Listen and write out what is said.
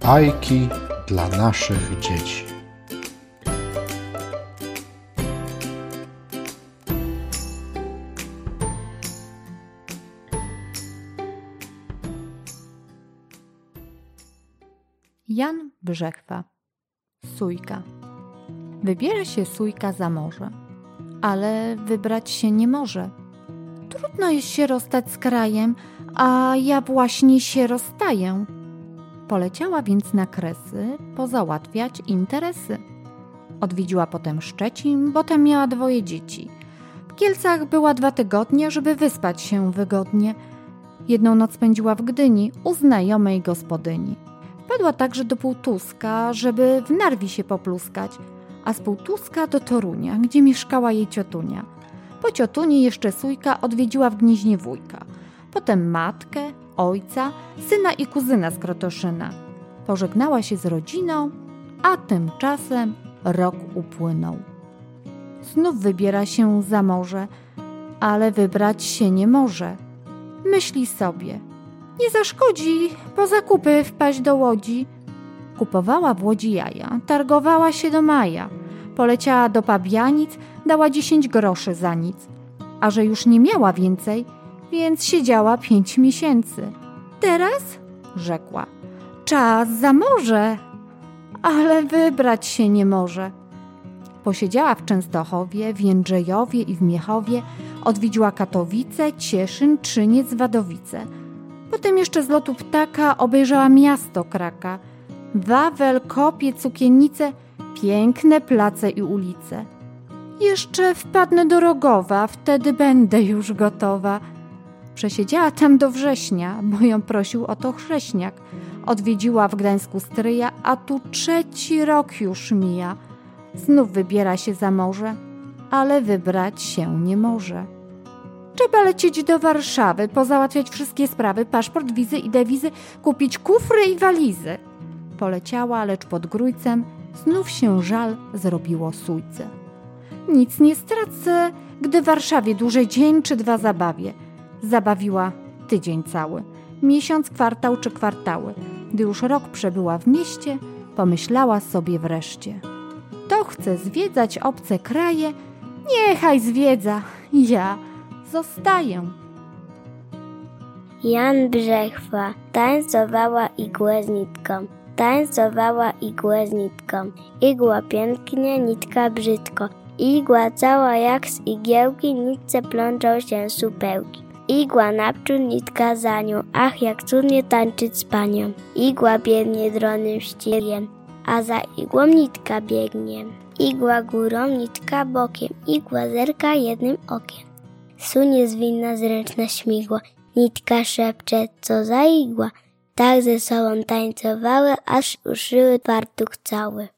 Bajki dla naszych dzieci. Jan Brzechwa Sójka Wybiera się Sójka za morze, ale wybrać się nie może. Trudno jest się rozstać z krajem, a ja właśnie się rozstaję. Poleciała więc na Kresy pozałatwiać interesy. Odwiedziła potem Szczecin, bo tam miała dwoje dzieci. W Kielcach była dwa tygodnie, żeby wyspać się wygodnie. Jedną noc spędziła w Gdyni u znajomej gospodyni. Wpadła także do Półtuska, żeby w Narwi się popluskać, a z Półtuska do Torunia, gdzie mieszkała jej ciotunia. Po ciotuni jeszcze Sójka odwiedziła w Gnieźnie wujka, potem matkę, ojca, syna i kuzyna z Krotoszyna. Pożegnała się z rodziną, a tymczasem rok upłynął. Znów wybiera się za morze, ale wybrać się nie może. Myśli sobie, nie zaszkodzi po zakupy wpaść do łodzi. Kupowała w łodzi jaja, targowała się do maja. Poleciała do Pabianic, dała dziesięć groszy za nic. A że już nie miała więcej, więc siedziała pięć miesięcy. Teraz, rzekła, czas za morze, ale wybrać się nie może. Posiedziała w Częstochowie, w Jędrzejowie i w Miechowie, odwiedziła Katowice, Cieszyn, Trzyniec, Wadowice. Potem jeszcze z lotu ptaka obejrzała miasto Kraka, Wawel, Kopie, Cukiennice, piękne place i ulice. Jeszcze wpadnę do Rogowa, wtedy będę już gotowa. Przesiedziała tam do września, bo ją prosił o to chrześniak. Odwiedziła w Gdańsku stryja, a tu trzeci rok już mija. Znów wybiera się za morze, ale wybrać się nie może. Trzeba lecieć do Warszawy, pozałatwiać wszystkie sprawy, paszport, wizy i dewizy, kupić kufry i walizy. Poleciała, lecz pod grójcem znów się żal zrobiło sójce. Nic nie stracę, gdy w Warszawie dłużej dzień czy dwa zabawię. Zabawiła tydzień cały, miesiąc, kwartał czy kwartały. Gdy już rok przebyła w mieście, pomyślała sobie wreszcie. To chce zwiedzać obce kraje, niechaj zwiedza, ja zostaję. Jan Brzechwa tańcowała igłę z nitką, tańcowała igłę z nitką. Igła pięknie, nitka brzydko. Igła cała jak z igiełki, nitce plączą się supełki. Igła naprzód, za nią, ach jak cudnie tańczyć z panią. Igła biegnie dronym ścigiem, a za igłą nitka biegnie. Igła górą, nitka bokiem, igła zerka jednym okiem. Sunie zwinna zręczna śmigła, nitka szepcze, co za igła. Tak ze sobą tańcowały, aż uszyły fartuch cały.